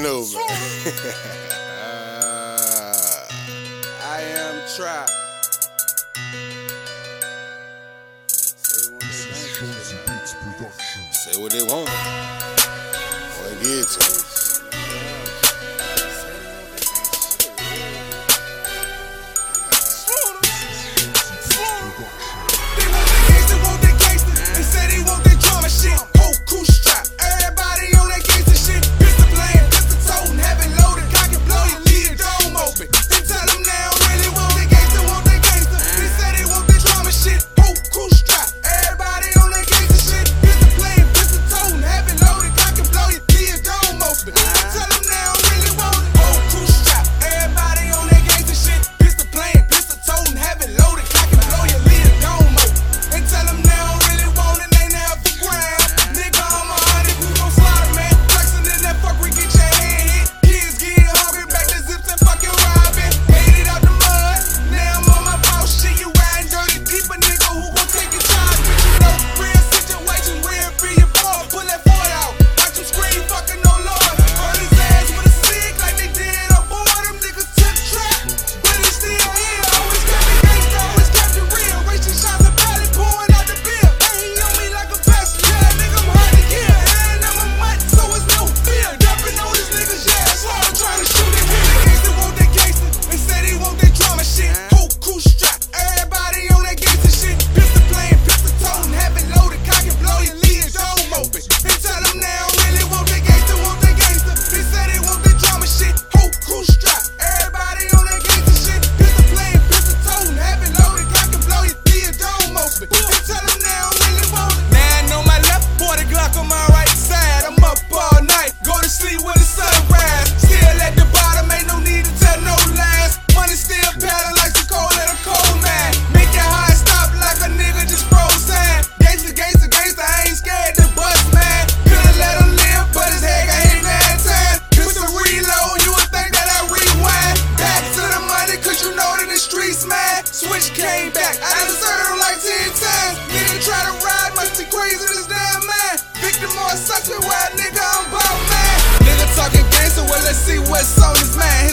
over. uh, I am trapped. Say what they want. Or to streets mad. Switch came back. I done served like 10 times. Nigga try to ride, must be crazy this damn man. Victim or suspect, why nigga, I'm both man. Nigga talking gangster, well, let's see what's on his mind.